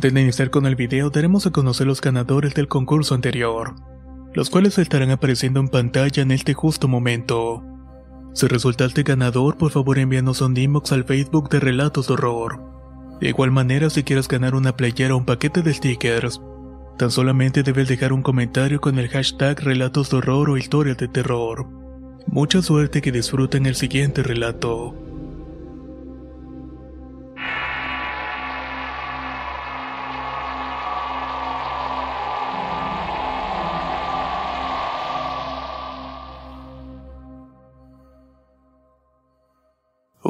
Antes de iniciar con el video, daremos a conocer los ganadores del concurso anterior, los cuales estarán apareciendo en pantalla en este justo momento. Si resultaste ganador, por favor envíanos un inbox al Facebook de Relatos de Horror. De igual manera, si quieres ganar una playera o un paquete de stickers, tan solamente debes dejar un comentario con el hashtag Relatos de Horror o Historias de Terror. Mucha suerte que disfruten el siguiente relato.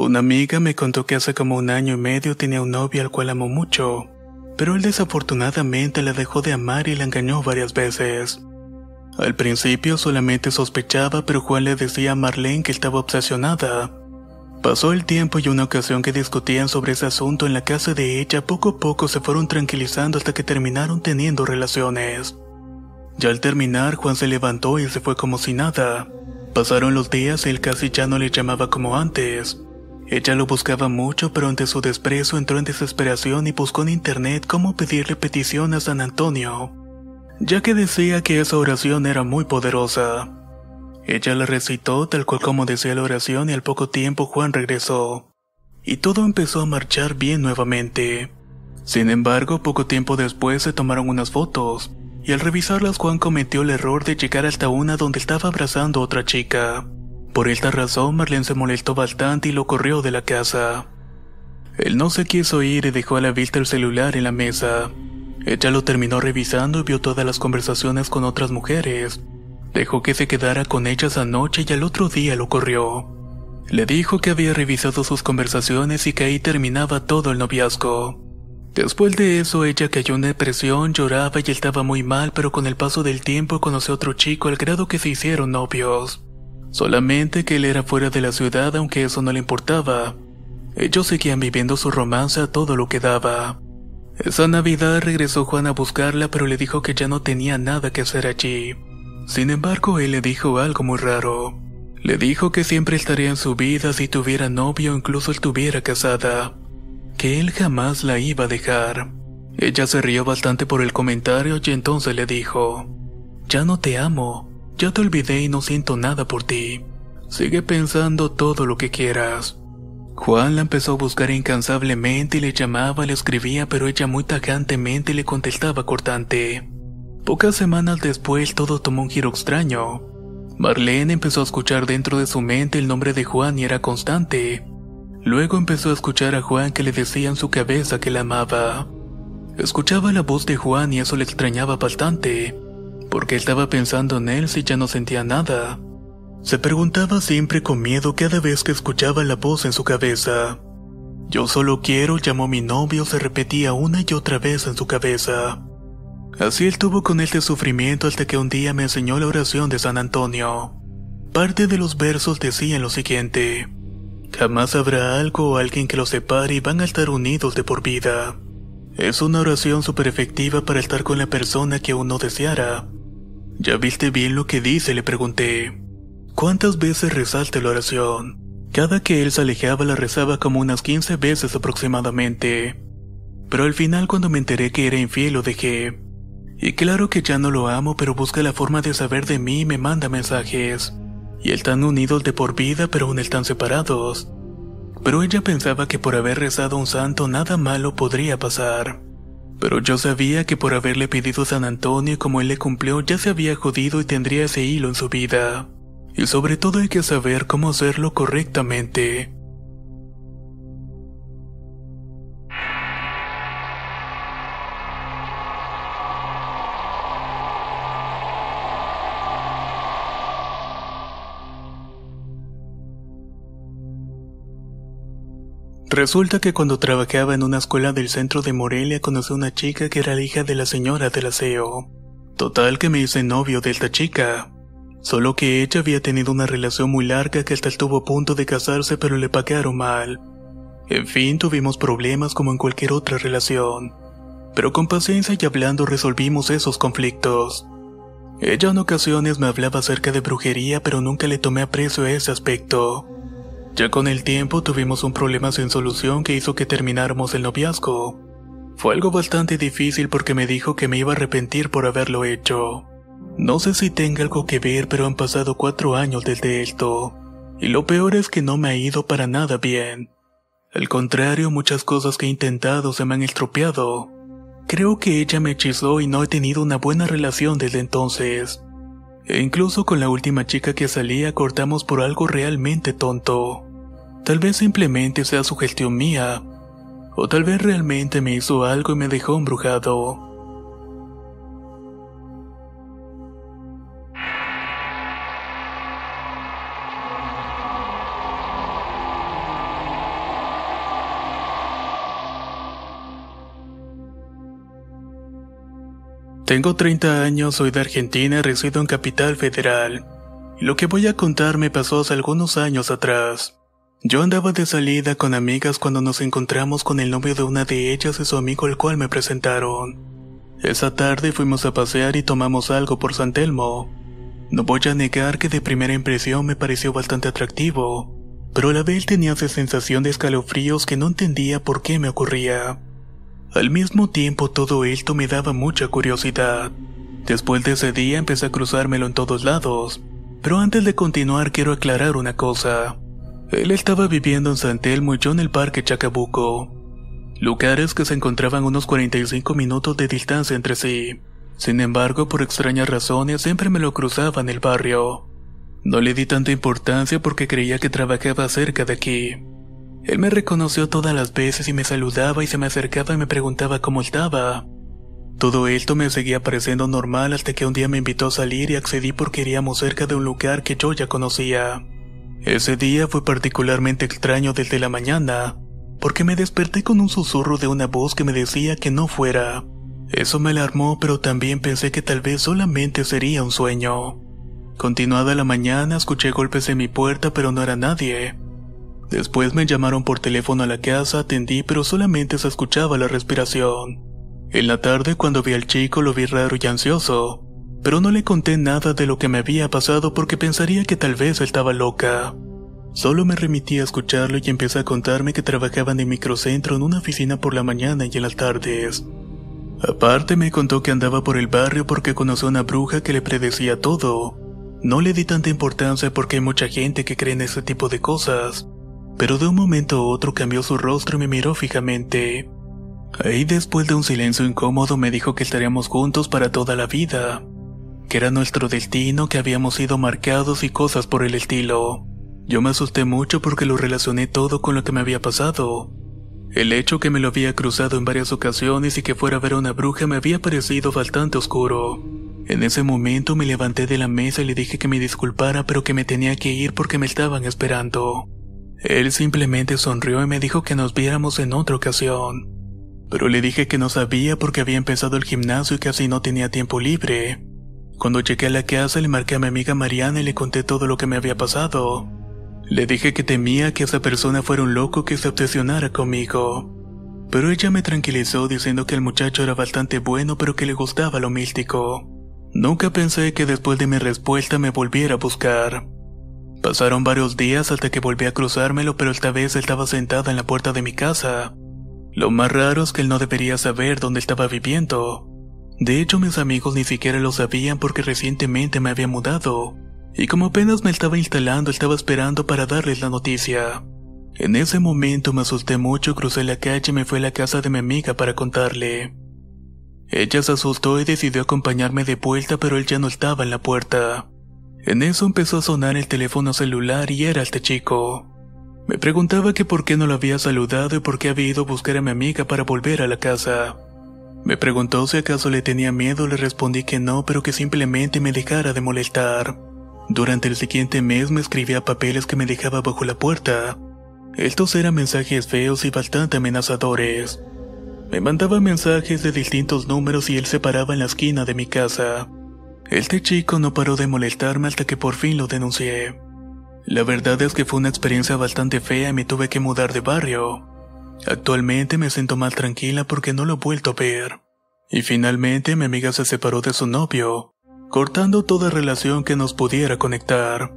Una amiga me contó que hace como un año y medio tenía un novio al cual amó mucho, pero él desafortunadamente la dejó de amar y la engañó varias veces. Al principio solamente sospechaba, pero Juan le decía a Marlene que estaba obsesionada. Pasó el tiempo y una ocasión que discutían sobre ese asunto en la casa de ella, poco a poco se fueron tranquilizando hasta que terminaron teniendo relaciones. Ya al terminar, Juan se levantó y se fue como si nada. Pasaron los días y él casi ya no le llamaba como antes. Ella lo buscaba mucho, pero ante su desprecio entró en desesperación y buscó en internet cómo pedirle petición a San Antonio, ya que decía que esa oración era muy poderosa. Ella la recitó tal cual como decía la oración y al poco tiempo Juan regresó. Y todo empezó a marchar bien nuevamente. Sin embargo, poco tiempo después se tomaron unas fotos, y al revisarlas Juan cometió el error de llegar hasta una donde estaba abrazando a otra chica. Por esta razón, Marlene se molestó bastante y lo corrió de la casa. Él no se quiso ir y dejó a la vista el celular en la mesa. Ella lo terminó revisando y vio todas las conversaciones con otras mujeres. Dejó que se quedara con ellas anoche y al otro día lo corrió. Le dijo que había revisado sus conversaciones y que ahí terminaba todo el noviazgo. Después de eso ella cayó en depresión, lloraba y estaba muy mal, pero con el paso del tiempo conoció a otro chico al grado que se hicieron novios. Solamente que él era fuera de la ciudad aunque eso no le importaba. Ellos seguían viviendo su romance a todo lo que daba. Esa Navidad regresó Juan a buscarla pero le dijo que ya no tenía nada que hacer allí. Sin embargo, él le dijo algo muy raro. Le dijo que siempre estaría en su vida si tuviera novio o incluso estuviera casada. Que él jamás la iba a dejar. Ella se rió bastante por el comentario y entonces le dijo, Ya no te amo, ya te olvidé y no siento nada por ti. Sigue pensando todo lo que quieras. Juan la empezó a buscar incansablemente y le llamaba, le escribía, pero ella muy tajantemente le contestaba cortante. Pocas semanas después todo tomó un giro extraño. Marlene empezó a escuchar dentro de su mente el nombre de Juan y era constante. Luego empezó a escuchar a Juan que le decía en su cabeza que la amaba. Escuchaba la voz de Juan y eso le extrañaba bastante porque estaba pensando en él si ya no sentía nada. Se preguntaba siempre con miedo cada vez que escuchaba la voz en su cabeza. Yo solo quiero, llamó mi novio, se repetía una y otra vez en su cabeza. Así él tuvo con este sufrimiento hasta que un día me enseñó la oración de San Antonio. Parte de los versos decían lo siguiente. Jamás habrá algo o alguien que los separe y van a estar unidos de por vida. Es una oración súper efectiva para estar con la persona que uno deseara, ¿Ya viste bien lo que dice? le pregunté. ¿Cuántas veces rezaste la oración? Cada que él se alejaba la rezaba como unas 15 veces aproximadamente. Pero al final cuando me enteré que era infiel lo dejé. Y claro que ya no lo amo, pero busca la forma de saber de mí y me manda mensajes. Y están unidos de por vida, pero aún están separados. Pero ella pensaba que por haber rezado a un santo nada malo podría pasar Pero yo sabía que por haberle pedido San Antonio como él le cumplió ya se había jodido y tendría ese hilo en su vida. Y sobre todo hay que saber cómo hacerlo correctamente. Resulta que cuando trabajaba en una escuela del centro de Morelia conocí a una chica que era la hija de la señora del aseo. Total que me hice novio de esta chica. Solo que ella había tenido una relación muy larga que hasta estuvo a punto de casarse pero le pagaron mal. En fin, tuvimos problemas como en cualquier otra relación. Pero con paciencia y hablando resolvimos esos conflictos. Ella en ocasiones me hablaba acerca de brujería pero nunca le tomé aprecio a ese aspecto. Ya con el tiempo tuvimos un problema sin solución que hizo que termináramos el noviazgo. Fue algo bastante difícil porque me dijo que me iba a arrepentir por haberlo hecho. No sé si tenga algo que ver, pero han pasado cuatro años desde esto. Y lo peor es que no me ha ido para nada bien. Al contrario, muchas cosas que he intentado se me han estropeado. Creo que ella me hechizó y no he tenido una buena relación desde entonces. E incluso con la última chica que salía cortamos por algo realmente tonto. Tal vez simplemente sea su gestión mía, o tal vez realmente me hizo algo y me dejó embrujado. Tengo 30 años, soy de Argentina y resido en Capital Federal. Lo que voy a contar me pasó hace algunos años atrás. Yo andaba de salida con amigas cuando nos encontramos con el novio de una de ellas y su amigo el cual me presentaron. Esa tarde fuimos a pasear y tomamos algo por San Telmo. No voy a negar que de primera impresión me pareció bastante atractivo, pero a la vez tenía esa sensación de escalofríos que no entendía por qué me ocurría. Al mismo tiempo todo esto me daba mucha curiosidad. Después de ese día empecé a cruzármelo en todos lados. Pero antes de continuar quiero aclarar una cosa. Él estaba viviendo en San Telmo y yo en el parque Chacabuco. Lugares que se encontraban unos 45 minutos de distancia entre sí. Sin embargo, por extrañas razones siempre me lo cruzaba en el barrio. No le di tanta importancia porque creía que trabajaba cerca de aquí. Él me reconoció todas las veces y me saludaba y se me acercaba y me preguntaba cómo estaba. Todo esto me seguía pareciendo normal hasta que un día me invitó a salir y accedí porque iríamos cerca de un lugar que yo ya conocía. Ese día fue particularmente extraño desde la mañana, porque me desperté con un susurro de una voz que me decía que no fuera. Eso me alarmó, pero también pensé que tal vez solamente sería un sueño. Continuada la mañana, escuché golpes en mi puerta, pero no era nadie. Después me llamaron por teléfono a la casa, atendí, pero solamente se escuchaba la respiración. En la tarde, cuando vi al chico, lo vi raro y ansioso, pero no le conté nada de lo que me había pasado porque pensaría que tal vez estaba loca. Solo me remití a escucharlo y empecé a contarme que trabajaba en el microcentro en una oficina por la mañana y en las tardes. Aparte me contó que andaba por el barrio porque conoció a una bruja que le predecía todo. No le di tanta importancia porque hay mucha gente que cree en ese tipo de cosas, pero de un momento a otro cambió su rostro y me miró fijamente. Ahí después de un silencio incómodo me dijo que estaríamos juntos para toda la vida, que era nuestro destino, que habíamos sido marcados y cosas por el estilo. Yo me asusté mucho porque lo relacioné todo con lo que me había pasado. El hecho que me lo había cruzado en varias ocasiones y que fuera a ver a una bruja me había parecido bastante oscuro. En ese momento me levanté de la mesa y le dije que me disculpara pero que me tenía que ir porque me estaban esperando. Él simplemente sonrió y me dijo que nos viéramos en otra ocasión. Pero le dije que no sabía porque había empezado el gimnasio y casi no tenía tiempo libre. Cuando llegué a la casa le marqué a mi amiga Mariana y le conté todo lo que me había pasado. Le dije que temía que esa persona fuera un loco que se obsesionara conmigo. Pero ella me tranquilizó diciendo que el muchacho era bastante bueno pero que le gustaba lo místico. Nunca pensé que después de mi respuesta me volviera a buscar. Pasaron varios días hasta que volví a cruzármelo, pero esta vez estaba sentada en la puerta de mi casa. Lo más raro es que él no debería saber dónde estaba viviendo. De hecho, mis amigos ni siquiera lo sabían porque recientemente me había mudado. Y como apenas me estaba instalando, estaba esperando para darles la noticia. En ese momento me asusté mucho, crucé la calle y me fui a la casa de mi amiga para contarle. Ella se asustó y decidió acompañarme de vuelta, pero él ya no estaba en la puerta. En eso empezó a sonar el teléfono celular y era este chico. Me preguntaba que por qué no lo había saludado y por qué había ido a buscar a mi amiga para volver a la casa. Me preguntó si acaso le tenía miedo, le respondí que no, pero que simplemente me dejara de molestar. Durante el siguiente mes me escribía papeles que me dejaba bajo la puerta. Estos eran mensajes feos y bastante amenazadores. Me mandaba mensajes de distintos números y él se paraba en la esquina de mi casa. Este chico no paró de molestarme hasta que por fin lo denuncié. La verdad es que fue una experiencia bastante fea y me tuve que mudar de barrio. Actualmente me siento más tranquila porque no lo he vuelto a ver. Y finalmente mi amiga se separó de su novio, cortando toda relación que nos pudiera conectar.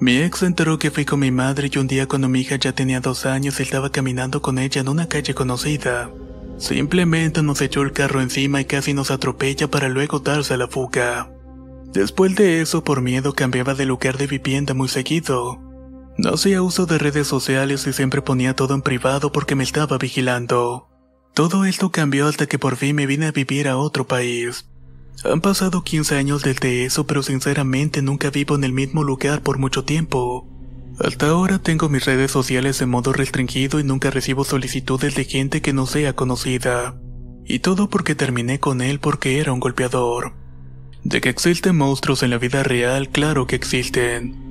Mi ex se enteró que fui con mi madre y un día cuando mi hija ya tenía dos años estaba caminando con ella en una calle conocida. Simplemente nos echó el carro encima y casi nos atropella para luego darse a la fuga. Después de eso, por miedo, cambiaba de lugar de vivienda muy seguido. No hacía uso de redes sociales y siempre ponía todo en privado porque me estaba vigilando. Todo esto cambió hasta que por fin me vine a vivir a otro país. Han pasado 15 años desde eso, pero sinceramente nunca vivo en el mismo lugar por mucho tiempo. Hasta ahora tengo mis redes sociales en modo restringido y nunca recibo solicitudes de gente que no sea conocida. Y todo porque terminé con él porque era un golpeador. De que existen monstruos en la vida real, claro que existen.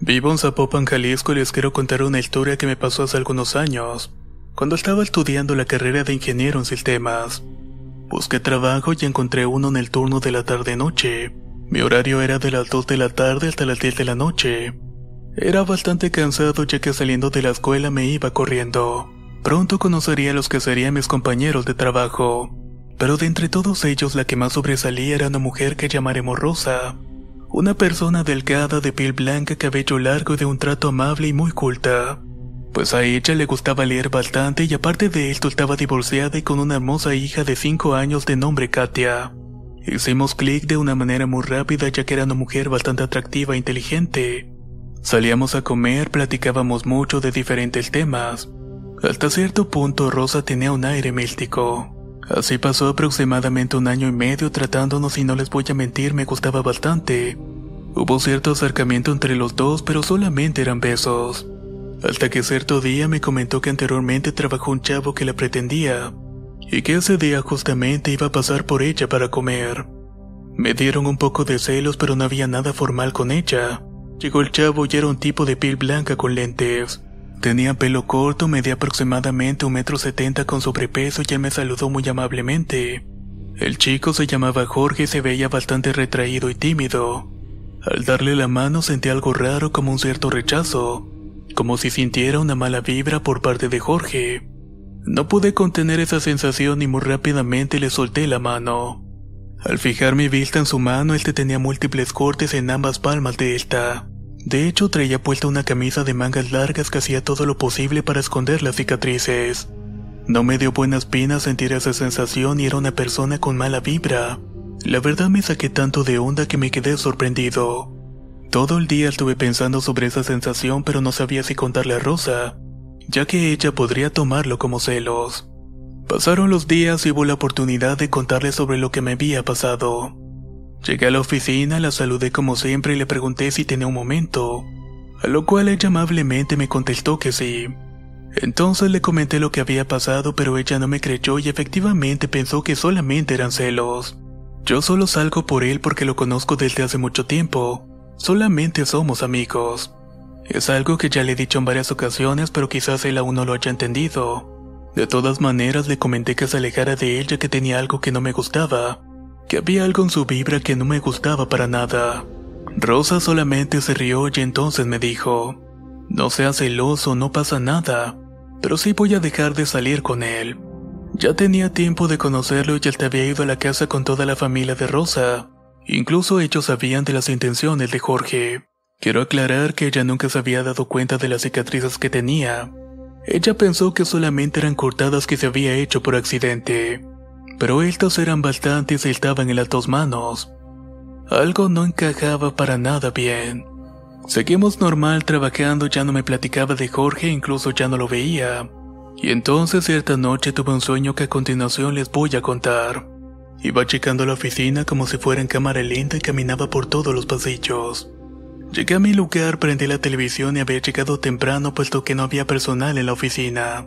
Vivo en Zapopan, Jalisco y les quiero contar una historia que me pasó hace algunos años, cuando estaba estudiando la carrera de ingeniero en sistemas. Busqué trabajo y encontré uno en el turno de la tarde-noche. Mi horario era de las 2 de la tarde hasta las 10 de la noche. Era bastante cansado ya que saliendo de la escuela me iba corriendo. Pronto conocería a los que serían mis compañeros de trabajo. Pero de entre todos ellos la que más sobresalía era una mujer que llamaremos Rosa. Una persona delgada de piel blanca, cabello largo y de un trato amable y muy culta. Pues a ella le gustaba leer bastante y aparte de esto estaba divorciada y con una hermosa hija de 5 años de nombre Katia. Hicimos clic de una manera muy rápida ya que era una mujer bastante atractiva e inteligente. Salíamos a comer, platicábamos mucho de diferentes temas. Hasta cierto punto Rosa tenía un aire místico. Así pasó aproximadamente un año y medio tratándonos y no les voy a mentir, me gustaba bastante. Hubo cierto acercamiento entre los dos, pero solamente eran besos. Hasta que cierto día me comentó que anteriormente trabajó un chavo que la pretendía, y que ese día justamente iba a pasar por ella para comer. Me dieron un poco de celos, pero no había nada formal con ella. Llegó el chavo y era un tipo de piel blanca con lentes. Tenía pelo corto, medía aproximadamente un metro setenta con sobrepeso y él me saludó muy amablemente. El chico se llamaba Jorge y se veía bastante retraído y tímido. Al darle la mano sentí algo raro como un cierto rechazo, como si sintiera una mala vibra por parte de Jorge. No pude contener esa sensación y muy rápidamente le solté la mano. Al fijar mi vista en su mano, este tenía múltiples cortes en ambas palmas de esta. De hecho, traía puesta una camisa de mangas largas que hacía todo lo posible para esconder las cicatrices. No me dio buenas penas sentir esa sensación y era una persona con mala vibra. La verdad me saqué tanto de onda que me quedé sorprendido. Todo el día estuve pensando sobre esa sensación pero no sabía si contarle a Rosa, ya que ella podría tomarlo como celos. Pasaron los días y hubo la oportunidad de contarle sobre lo que me había pasado. Llegué a la oficina, la saludé como siempre y le pregunté si tenía un momento, a lo cual ella amablemente me contestó que sí. Entonces le comenté lo que había pasado, pero ella no me creyó y efectivamente pensó que solamente eran celos. Yo solo salgo por él porque lo conozco desde hace mucho tiempo, solamente somos amigos. Es algo que ya le he dicho en varias ocasiones, pero quizás él aún no lo haya entendido. De todas maneras le comenté que se alejara de él ya que tenía algo que no me gustaba, que había algo en su vibra que no me gustaba para nada. Rosa solamente se rió y entonces me dijo, no seas celoso, no pasa nada, pero sí voy a dejar de salir con él. Ya tenía tiempo de conocerlo y él te había ido a la casa con toda la familia de Rosa. Incluso ellos sabían de las intenciones de Jorge. Quiero aclarar que ella nunca se había dado cuenta de las cicatrices que tenía. Ella pensó que solamente eran cortadas que se había hecho por accidente. Pero estas eran bastantes y estaban en las dos manos. Algo no encajaba para nada bien. Seguimos normal trabajando, ya no me platicaba de Jorge, incluso ya no lo veía. Y entonces cierta noche tuve un sueño que a continuación les voy a contar. Iba checando la oficina como si fuera en cámara lenta y caminaba por todos los pasillos. Llegué a mi lugar, prendí la televisión y había llegado temprano puesto que no había personal en la oficina.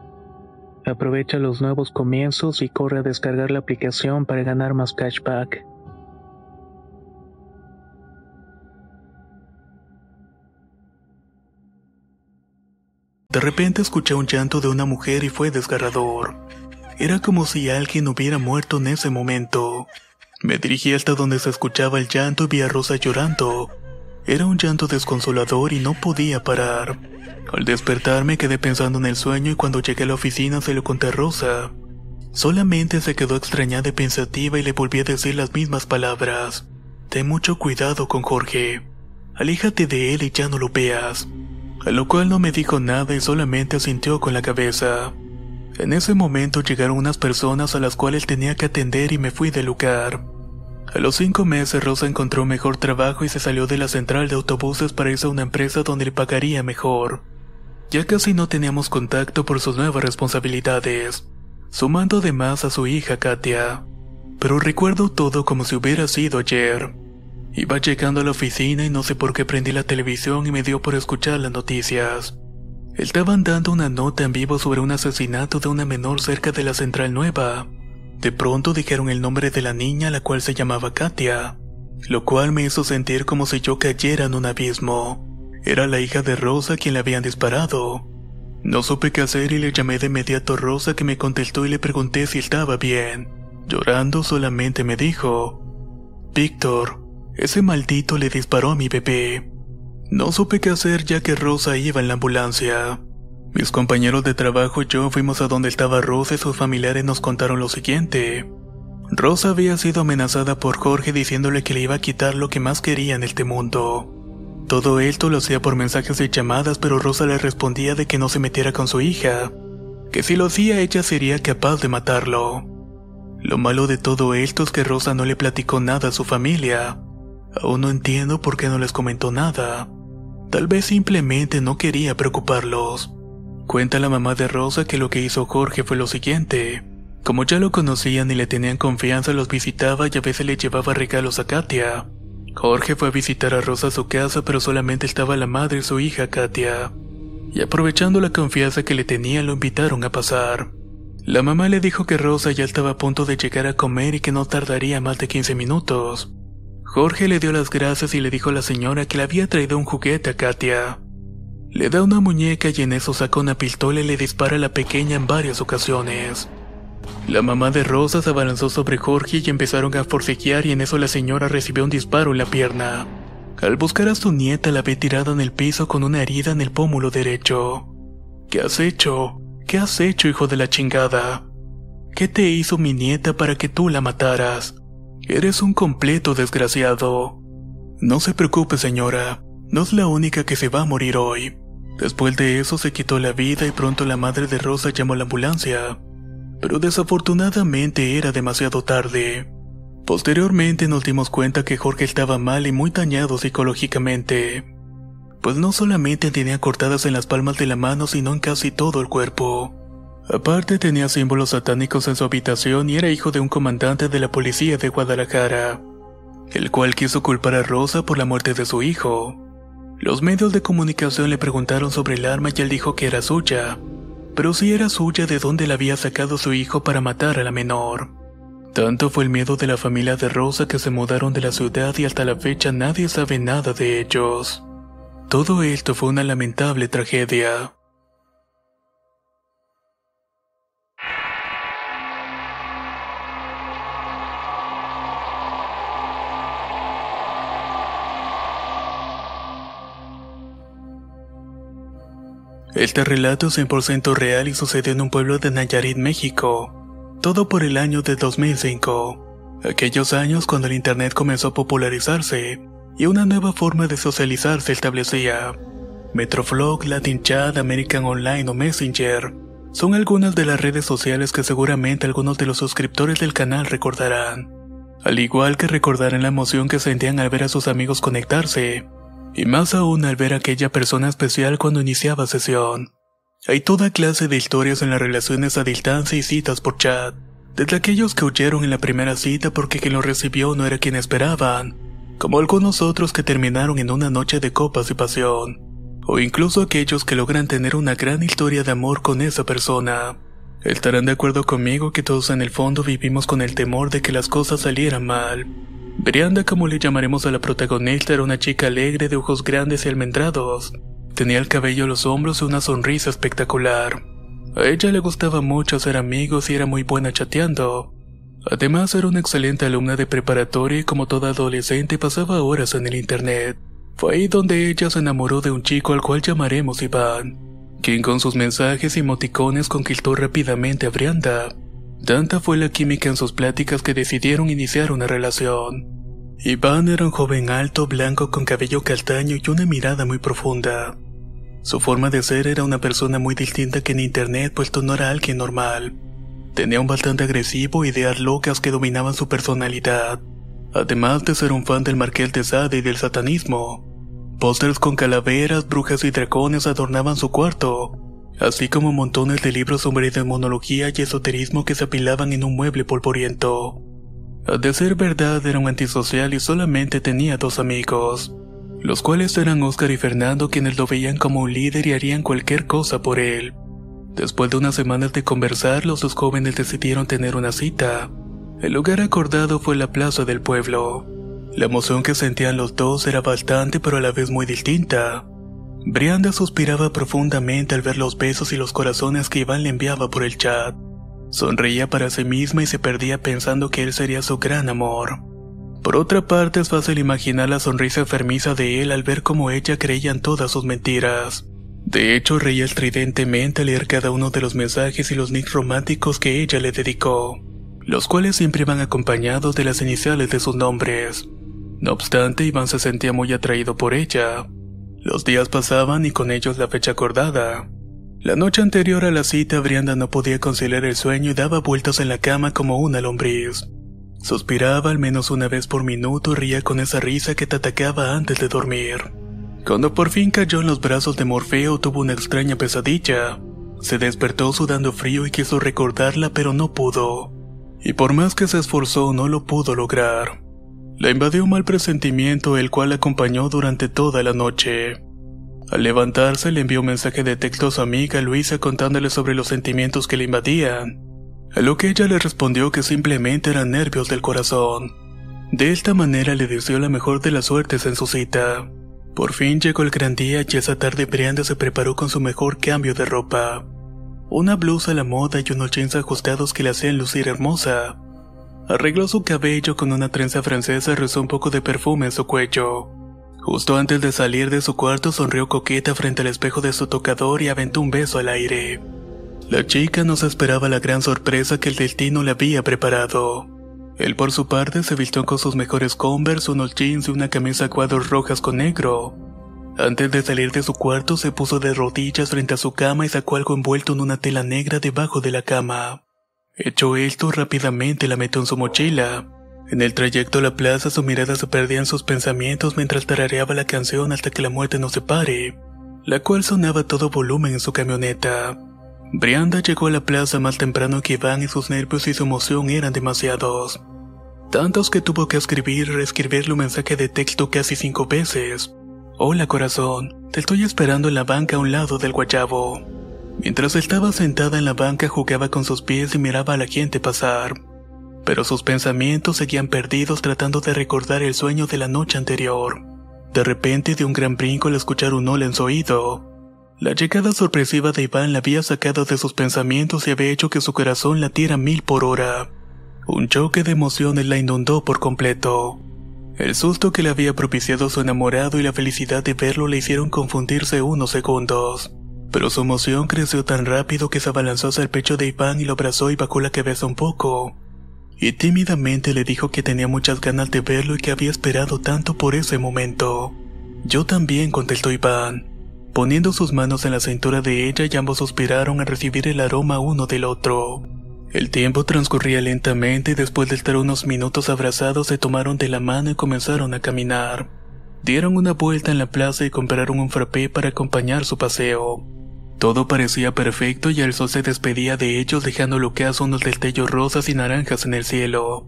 Aprovecha los nuevos comienzos y corre a descargar la aplicación para ganar más cashback. De repente escuché un llanto de una mujer y fue desgarrador. Era como si alguien hubiera muerto en ese momento. Me dirigí hasta donde se escuchaba el llanto y vi a Rosa llorando. Era un llanto desconsolador y no podía parar. Al despertarme quedé pensando en el sueño y cuando llegué a la oficina se lo conté a Rosa. Solamente se quedó extrañada y pensativa y le volví a decir las mismas palabras. Ten mucho cuidado con Jorge. Aléjate de él y ya no lo veas. A lo cual no me dijo nada y solamente asintió con la cabeza. En ese momento llegaron unas personas a las cuales tenía que atender y me fui del lugar. A los cinco meses Rosa encontró mejor trabajo y se salió de la central de autobuses para irse a una empresa donde le pagaría mejor. Ya casi no teníamos contacto por sus nuevas responsabilidades, sumando además a su hija Katia. Pero recuerdo todo como si hubiera sido ayer. Iba llegando a la oficina y no sé por qué prendí la televisión y me dio por escuchar las noticias. Estaban dando una nota en vivo sobre un asesinato de una menor cerca de la central nueva. De pronto dijeron el nombre de la niña, la cual se llamaba Katia, lo cual me hizo sentir como si yo cayera en un abismo. Era la hija de Rosa quien le habían disparado. No supe qué hacer y le llamé de inmediato a Rosa que me contestó y le pregunté si estaba bien. Llorando solamente me dijo, Víctor, ese maldito le disparó a mi bebé. No supe qué hacer ya que Rosa iba en la ambulancia. Mis compañeros de trabajo y yo fuimos a donde estaba Rosa y sus familiares nos contaron lo siguiente. Rosa había sido amenazada por Jorge diciéndole que le iba a quitar lo que más quería en este mundo. Todo esto lo hacía por mensajes y llamadas, pero Rosa le respondía de que no se metiera con su hija, que si lo hacía ella sería capaz de matarlo. Lo malo de todo esto es que Rosa no le platicó nada a su familia. Aún no entiendo por qué no les comentó nada. Tal vez simplemente no quería preocuparlos. Cuenta la mamá de Rosa que lo que hizo Jorge fue lo siguiente. Como ya lo conocían y le tenían confianza, los visitaba y a veces le llevaba regalos a Katia. Jorge fue a visitar a Rosa a su casa, pero solamente estaba la madre y su hija Katia. Y aprovechando la confianza que le tenía, lo invitaron a pasar. La mamá le dijo que Rosa ya estaba a punto de llegar a comer y que no tardaría más de 15 minutos. Jorge le dio las gracias y le dijo a la señora que le había traído un juguete a Katia. Le da una muñeca y en eso saca una pistola y le dispara a la pequeña en varias ocasiones. La mamá de Rosa se abalanzó sobre Jorge y empezaron a forcejear y en eso la señora recibió un disparo en la pierna. Al buscar a su nieta la ve tirada en el piso con una herida en el pómulo derecho. ¿Qué has hecho? ¿Qué has hecho, hijo de la chingada? ¿Qué te hizo mi nieta para que tú la mataras? Eres un completo desgraciado. No se preocupe, señora. No es la única que se va a morir hoy. Después de eso se quitó la vida y pronto la madre de Rosa llamó a la ambulancia pero desafortunadamente era demasiado tarde. Posteriormente nos dimos cuenta que Jorge estaba mal y muy dañado psicológicamente, pues no solamente tenía cortadas en las palmas de la mano, sino en casi todo el cuerpo. Aparte tenía símbolos satánicos en su habitación y era hijo de un comandante de la policía de Guadalajara, el cual quiso culpar a Rosa por la muerte de su hijo. Los medios de comunicación le preguntaron sobre el arma y él dijo que era suya, pero si era suya de dónde la había sacado su hijo para matar a la menor. Tanto fue el miedo de la familia de Rosa que se mudaron de la ciudad y hasta la fecha nadie sabe nada de ellos. Todo esto fue una lamentable tragedia. Este relato es 100% real y sucedió en un pueblo de Nayarit, México. Todo por el año de 2005. Aquellos años cuando el Internet comenzó a popularizarse y una nueva forma de socializar se establecía. Metroflog, Latin Chat, American Online o Messenger son algunas de las redes sociales que seguramente algunos de los suscriptores del canal recordarán. Al igual que recordarán la emoción que sentían al ver a sus amigos conectarse, y más aún al ver a aquella persona especial cuando iniciaba sesión. Hay toda clase de historias en las relaciones a distancia y citas por chat, desde aquellos que huyeron en la primera cita porque quien lo recibió no era quien esperaban, como algunos otros que terminaron en una noche de copas y pasión, o incluso aquellos que logran tener una gran historia de amor con esa persona. Estarán de acuerdo conmigo que todos en el fondo vivimos con el temor de que las cosas salieran mal, Brianda, como le llamaremos a la protagonista, era una chica alegre de ojos grandes y almendrados. Tenía el cabello a los hombros y una sonrisa espectacular. A ella le gustaba mucho ser amigos y era muy buena chateando. Además era una excelente alumna de preparatoria y como toda adolescente pasaba horas en el internet. Fue ahí donde ella se enamoró de un chico al cual llamaremos Iván, quien con sus mensajes y moticones conquistó rápidamente a Brianda. Tanta fue la química en sus pláticas que decidieron iniciar una relación. Iván era un joven alto, blanco, con cabello castaño y una mirada muy profunda. Su forma de ser era una persona muy distinta que en internet, puesto no era alguien normal. Tenía un bastante agresivo, ideas locas que dominaban su personalidad, además de ser un fan del Marqués de Sade y del satanismo. Pósters con calaveras, brujas y dragones adornaban su cuarto, así como montones de libros sobre demonología y esoterismo que se apilaban en un mueble polvoriento. A de ser verdad era un antisocial y solamente tenía dos amigos, los cuales eran Oscar y Fernando quienes lo veían como un líder y harían cualquier cosa por él. Después de unas semanas de conversar, los dos jóvenes decidieron tener una cita. El lugar acordado fue la plaza del pueblo. La emoción que sentían los dos era bastante pero a la vez muy distinta. Brianda suspiraba profundamente al ver los besos y los corazones que Iván le enviaba por el chat. Sonreía para sí misma y se perdía pensando que él sería su gran amor. Por otra parte, es fácil imaginar la sonrisa enfermiza de él al ver cómo ella creía en todas sus mentiras. De hecho, reía estridentemente al leer cada uno de los mensajes y los nicks románticos que ella le dedicó, los cuales siempre iban acompañados de las iniciales de sus nombres. No obstante, Iván se sentía muy atraído por ella. Los días pasaban y con ellos la fecha acordada. La noche anterior a la cita, Brianda no podía conciliar el sueño y daba vueltas en la cama como una lombriz. Suspiraba al menos una vez por minuto y ría con esa risa que te atacaba antes de dormir. Cuando por fin cayó en los brazos de Morfeo tuvo una extraña pesadilla. Se despertó sudando frío y quiso recordarla pero no pudo. Y por más que se esforzó no lo pudo lograr. La invadió un mal presentimiento el cual la acompañó durante toda la noche. Al levantarse le envió un mensaje de texto a su amiga Luisa contándole sobre los sentimientos que le invadían, a lo que ella le respondió que simplemente eran nervios del corazón. De esta manera le deseó la mejor de las suertes en su cita. Por fin llegó el gran día y esa tarde Brianda se preparó con su mejor cambio de ropa. Una blusa a la moda y unos jeans ajustados que le hacían lucir hermosa. Arregló su cabello con una trenza francesa y rezó un poco de perfume en su cuello. Justo antes de salir de su cuarto sonrió coqueta frente al espejo de su tocador y aventó un beso al aire. La chica no se esperaba la gran sorpresa que el destino le había preparado. Él por su parte se vistió con sus mejores Converse, unos jeans y una camisa cuadros rojas con negro. Antes de salir de su cuarto se puso de rodillas frente a su cama y sacó algo envuelto en una tela negra debajo de la cama. Hecho esto, rápidamente la metió en su mochila. En el trayecto a la plaza su mirada se perdía en sus pensamientos mientras tarareaba la canción hasta que la muerte nos separe, la cual sonaba todo volumen en su camioneta. Brianda llegó a la plaza más temprano que Iván y sus nervios y su emoción eran demasiados. Tantos que tuvo que escribir y reescribirle un mensaje de texto casi cinco veces. Hola corazón, te estoy esperando en la banca a un lado del guayabo. Mientras estaba sentada en la banca jugaba con sus pies y miraba a la gente pasar pero sus pensamientos seguían perdidos tratando de recordar el sueño de la noche anterior. De repente, de un gran brinco al escuchar un hola en su oído. La llegada sorpresiva de Iván la había sacado de sus pensamientos y había hecho que su corazón latiera mil por hora. Un choque de emociones la inundó por completo. El susto que le había propiciado su enamorado y la felicidad de verlo le hicieron confundirse unos segundos. Pero su emoción creció tan rápido que se abalanzó hacia el pecho de Iván y lo abrazó y bajó la cabeza un poco y tímidamente le dijo que tenía muchas ganas de verlo y que había esperado tanto por ese momento. Yo también, contestó Iván, poniendo sus manos en la cintura de ella y ambos suspiraron al recibir el aroma uno del otro. El tiempo transcurría lentamente y después de estar unos minutos abrazados se tomaron de la mano y comenzaron a caminar. Dieron una vuelta en la plaza y compraron un frappé para acompañar su paseo. Todo parecía perfecto y el sol se despedía de ellos dejando lo que hace unos destellos rosas y naranjas en el cielo.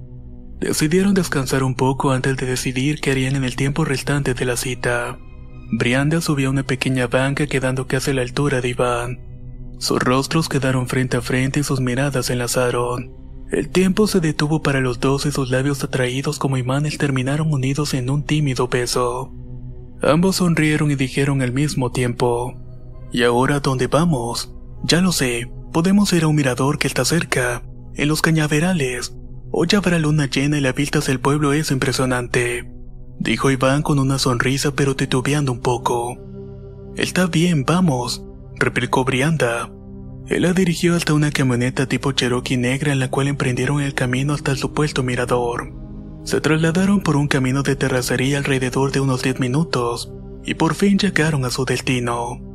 Decidieron descansar un poco antes de decidir qué harían en el tiempo restante de la cita. Brianda subió a una pequeña banca quedando casi a la altura de Iván. Sus rostros quedaron frente a frente y sus miradas se enlazaron. El tiempo se detuvo para los dos y sus labios atraídos como imanes terminaron unidos en un tímido beso. Ambos sonrieron y dijeron al mismo tiempo, ¿Y ahora dónde vamos? Ya lo sé, podemos ir a un mirador que está cerca, en los cañaverales. Hoy habrá luna llena y la vista del pueblo es impresionante. Dijo Iván con una sonrisa pero titubeando un poco. Está bien, vamos, replicó Brianda. Él la dirigió hasta una camioneta tipo Cherokee negra en la cual emprendieron el camino hasta el supuesto mirador. Se trasladaron por un camino de terracería alrededor de unos 10 minutos y por fin llegaron a su destino.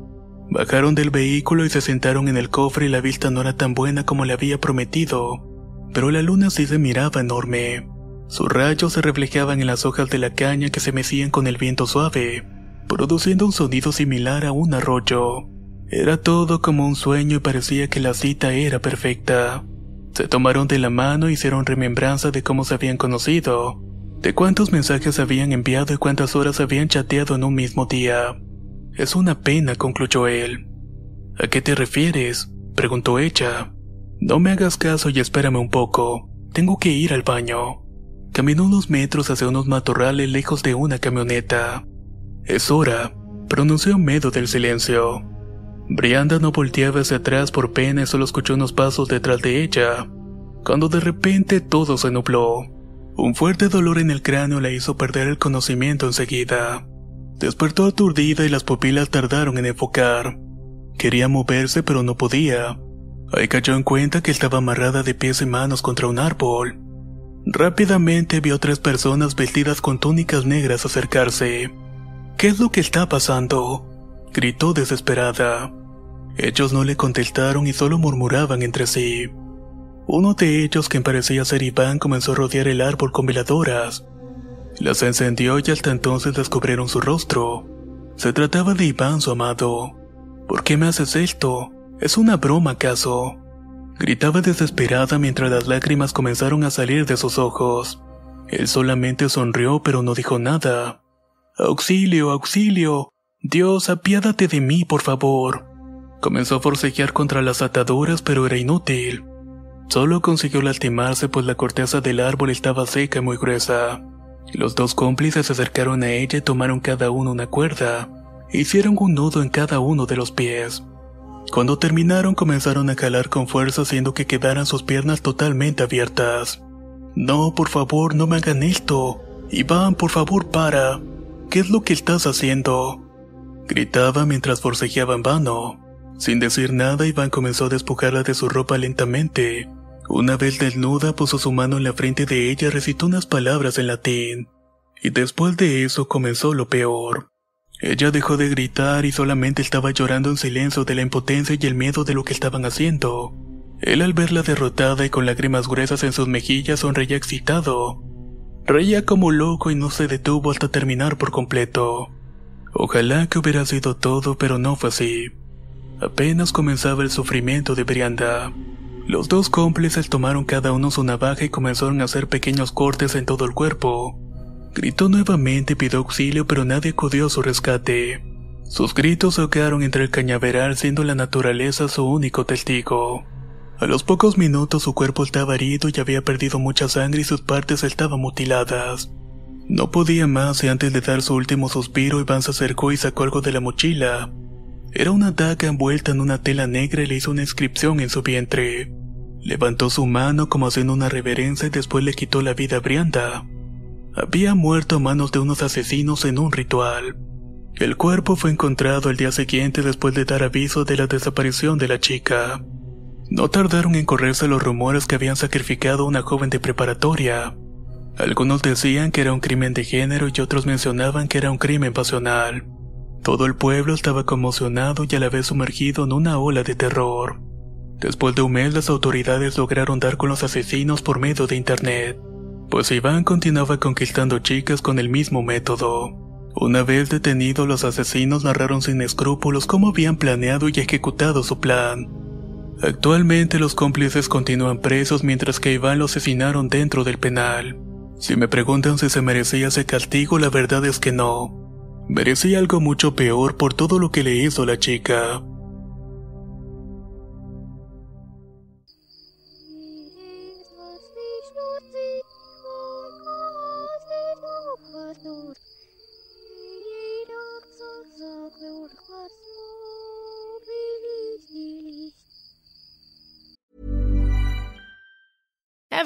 Bajaron del vehículo y se sentaron en el cofre y la vista no era tan buena como le había prometido, pero la luna sí se miraba enorme. Sus rayos se reflejaban en las hojas de la caña que se mecían con el viento suave, produciendo un sonido similar a un arroyo. Era todo como un sueño y parecía que la cita era perfecta. Se tomaron de la mano y hicieron remembranza de cómo se habían conocido, de cuántos mensajes habían enviado y cuántas horas habían chateado en un mismo día. Es una pena, concluyó él. ¿A qué te refieres? preguntó ella. No me hagas caso y espérame un poco. Tengo que ir al baño. Caminó unos metros hacia unos matorrales lejos de una camioneta. Es hora, pronunció en medio del silencio. Brianda no volteaba hacia atrás por pena y solo escuchó unos pasos detrás de ella, cuando de repente todo se nubló. Un fuerte dolor en el cráneo la hizo perder el conocimiento enseguida. Despertó aturdida y las pupilas tardaron en enfocar. Quería moverse pero no podía. Ahí cayó en cuenta que estaba amarrada de pies y manos contra un árbol. Rápidamente vio tres personas vestidas con túnicas negras acercarse. ¿Qué es lo que está pasando? gritó desesperada. Ellos no le contestaron y solo murmuraban entre sí. Uno de ellos, quien parecía ser Iván, comenzó a rodear el árbol con veladoras. Las encendió y hasta entonces descubrieron su rostro. Se trataba de Iván, su amado. ¿Por qué me haces esto? ¿Es una broma acaso? Gritaba desesperada mientras las lágrimas comenzaron a salir de sus ojos. Él solamente sonrió pero no dijo nada. Auxilio, auxilio. Dios, apiádate de mí, por favor. Comenzó a forcejear contra las ataduras pero era inútil. Solo consiguió lastimarse pues la corteza del árbol estaba seca y muy gruesa. Los dos cómplices se acercaron a ella y tomaron cada uno una cuerda. Hicieron un nudo en cada uno de los pies. Cuando terminaron comenzaron a calar con fuerza haciendo que quedaran sus piernas totalmente abiertas. No, por favor, no me hagan esto. Iván, por favor, para. ¿Qué es lo que estás haciendo? Gritaba mientras forcejeaba en vano. Sin decir nada, Iván comenzó a despojarla de su ropa lentamente. Una vez desnuda, puso su mano en la frente de ella y recitó unas palabras en latín. Y después de eso comenzó lo peor. Ella dejó de gritar y solamente estaba llorando en silencio de la impotencia y el miedo de lo que estaban haciendo. Él al verla derrotada y con lágrimas gruesas en sus mejillas sonreía excitado. Reía como loco y no se detuvo hasta terminar por completo. Ojalá que hubiera sido todo, pero no fue así. Apenas comenzaba el sufrimiento de Brianda. Los dos cómplices tomaron cada uno su navaja y comenzaron a hacer pequeños cortes en todo el cuerpo. Gritó nuevamente y pidió auxilio, pero nadie acudió a su rescate. Sus gritos se ahogaron entre el cañaveral, siendo la naturaleza su único testigo. A los pocos minutos su cuerpo estaba herido y había perdido mucha sangre y sus partes estaban mutiladas. No podía más y antes de dar su último suspiro, Iván se acercó y sacó algo de la mochila. Era una daga envuelta en una tela negra y le hizo una inscripción en su vientre. Levantó su mano como haciendo una reverencia y después le quitó la vida a Brianda había muerto a manos de unos asesinos en un ritual. El cuerpo fue encontrado al día siguiente después de dar aviso de la desaparición de la chica. No tardaron en correrse los rumores que habían sacrificado a una joven de preparatoria. Algunos decían que era un crimen de género y otros mencionaban que era un crimen pasional. Todo el pueblo estaba conmocionado y a la vez sumergido en una ola de terror. Después de un mes las autoridades lograron dar con los asesinos por medio de internet pues Iván continuaba conquistando chicas con el mismo método. Una vez detenidos, los asesinos narraron sin escrúpulos cómo habían planeado y ejecutado su plan. Actualmente los cómplices continúan presos mientras que Iván lo asesinaron dentro del penal. Si me preguntan si se merecía ese castigo, la verdad es que no. Merecía algo mucho peor por todo lo que le hizo la chica.